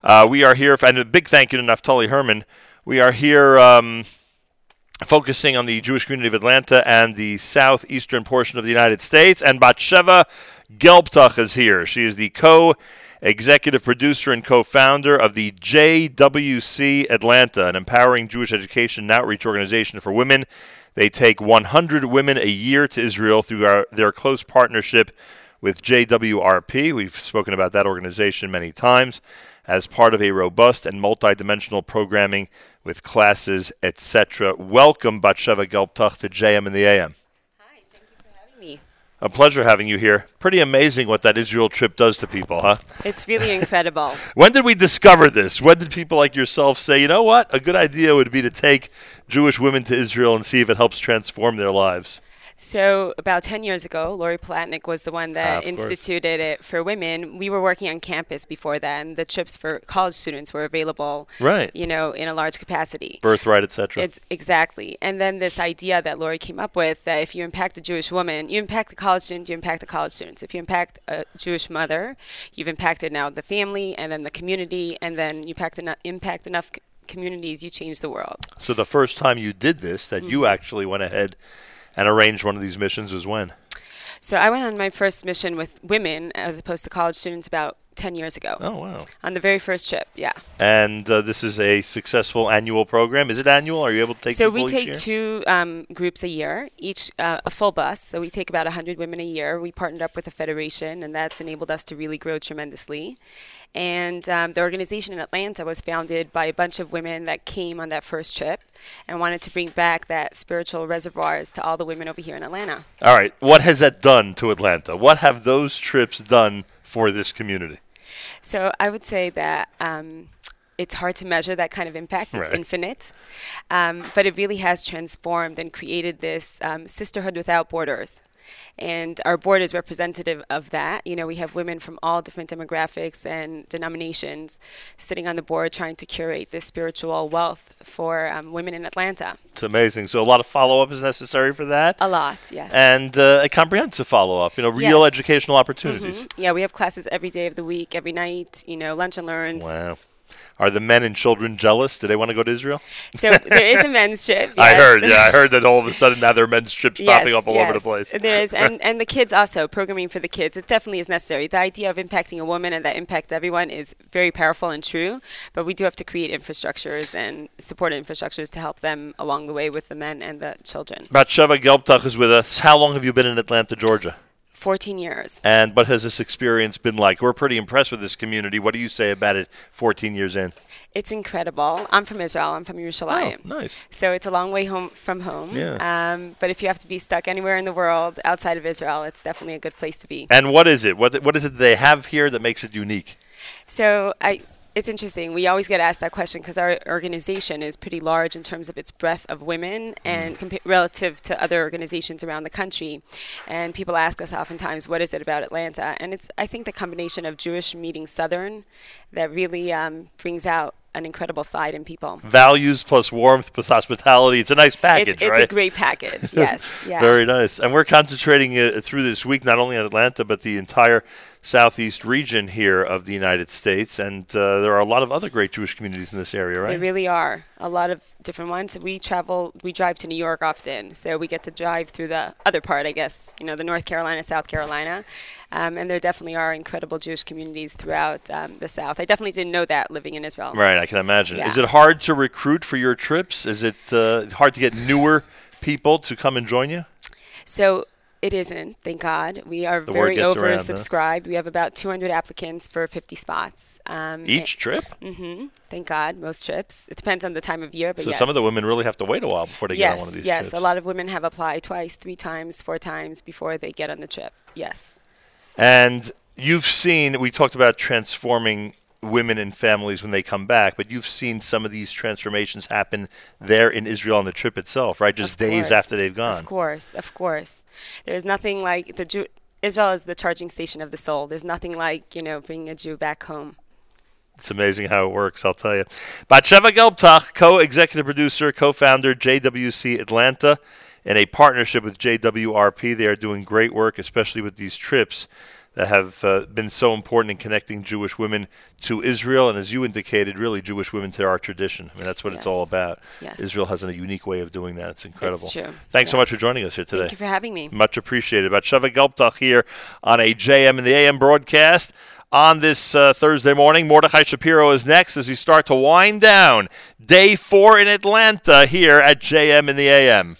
Uh, we are here, and a big thank you to Naftali Herman. We are here um, focusing on the Jewish community of Atlanta and the southeastern portion of the United States. And Batsheva Gelbtach is here. She is the co executive producer and co founder of the JWC Atlanta, an empowering Jewish education and outreach organization for women. They take 100 women a year to Israel through our, their close partnership with JWRP. We've spoken about that organization many times as part of a robust and multidimensional programming with classes, etc. Welcome, Batsheva Gelbtach, to JM in the AM. Hi, thank you for having me. A pleasure having you here. Pretty amazing what that Israel trip does to people, huh? It's really incredible. when did we discover this? When did people like yourself say, you know what, a good idea would be to take Jewish women to Israel and see if it helps transform their lives? So about 10 years ago, Lori Palatnik was the one that ah, instituted it for women. We were working on campus before then. The trips for college students were available, right? You know, in a large capacity. Birthright, etc. It's exactly. And then this idea that Lori came up with that if you impact a Jewish woman, you impact the college student, you impact the college students. If you impact a Jewish mother, you've impacted now the family and then the community, and then you impact enough, impact enough communities, you change the world. So the first time you did this, that mm-hmm. you actually went ahead and arranged one of these missions is when? So I went on my first mission with women as opposed to college students about 10 years ago. Oh, wow. On the very first trip, yeah. And uh, this is a successful annual program. Is it annual? Are you able to take So we take two um, groups a year, each uh, a full bus. So we take about 100 women a year. We partnered up with a federation, and that's enabled us to really grow tremendously. And um, the organization in Atlanta was founded by a bunch of women that came on that first trip and wanted to bring back that spiritual reservoirs to all the women over here in Atlanta. All right. What has that done to Atlanta? What have those trips done for this community? So I would say that um, it's hard to measure that kind of impact. It's right. infinite. Um, but it really has transformed and created this um, sisterhood without borders. And our board is representative of that. You know, we have women from all different demographics and denominations sitting on the board trying to curate this spiritual wealth for um, women in Atlanta. It's amazing. So a lot of follow up is necessary for that. A lot, yes. And uh, a comprehensive follow up. You know, real yes. educational opportunities. Mm-hmm. Yeah, we have classes every day of the week, every night. You know, lunch and learns. Wow. Are the men and children jealous? Do they want to go to Israel? So there is a men's trip. Yes. I heard. Yeah, I heard that all of a sudden now there are men's trips yes, popping up all yes. over the place. There is, and and the kids also programming for the kids. It definitely is necessary. The idea of impacting a woman and that impact everyone is very powerful and true. But we do have to create infrastructures and support infrastructures to help them along the way with the men and the children. Batsheva Gelbtach is with us. How long have you been in Atlanta, Georgia? 14 years. And what has this experience been like? We're pretty impressed with this community. What do you say about it 14 years in? It's incredible. I'm from Israel. I'm from Yerushalayim. Oh, nice. So it's a long way home from home. Yeah. Um, but if you have to be stuck anywhere in the world outside of Israel, it's definitely a good place to be. And what is it? What what is it they have here that makes it unique? So I it's interesting. We always get asked that question because our organization is pretty large in terms of its breadth of women and mm. compa- relative to other organizations around the country. And people ask us oftentimes, what is it about Atlanta? And it's, I think, the combination of Jewish meeting Southern that really um, brings out an incredible side in people. Values plus warmth plus hospitality. It's a nice package, it's, it's right? It's a great package. yes. Yeah. Very nice. And we're concentrating uh, through this week not only on Atlanta but the entire southeast region here of the United States, and uh, there are a lot of other great Jewish communities in this area, right? There really are a lot of different ones. We travel, we drive to New York often, so we get to drive through the other part, I guess, you know, the North Carolina, South Carolina, um, and there definitely are incredible Jewish communities throughout um, the South. I definitely didn't know that living in Israel. Right, I can imagine. Yeah. Is it hard to recruit for your trips? Is it uh, hard to get newer people to come and join you? So it isn't, thank God. We are the very oversubscribed. Huh? We have about 200 applicants for 50 spots. Um, Each trip? Mm-hmm. Thank God, most trips. It depends on the time of year, but so yes. some of the women really have to wait a while before they yes, get on one of these yes. trips. Yes, a lot of women have applied twice, three times, four times before they get on the trip. Yes. And you've seen, we talked about transforming women and families when they come back, but you've seen some of these transformations happen there in Israel on the trip itself, right? Just days after they've gone. Of course, of course. There's nothing like the Jew. Israel is the charging station of the soul. There's nothing like you know bringing a Jew back home. It's amazing how it works, I'll tell you. Batsheva Gelbtach, co-executive producer, co-founder, JWC Atlanta, in a partnership with JWRP. They are doing great work, especially with these trips that have uh, been so important in connecting Jewish women to Israel, and as you indicated, really Jewish women to our tradition. I mean, that's what yes. it's all about. Yes. Israel has a unique way of doing that. It's incredible. It's true. Thanks yeah. so much for joining us here today. Thank you for having me. Much appreciated. About Batsheva Gelbtach here on a JM in the AM broadcast on this uh, Thursday morning. Mordechai Shapiro is next as we start to wind down day four in Atlanta here at JM in the AM.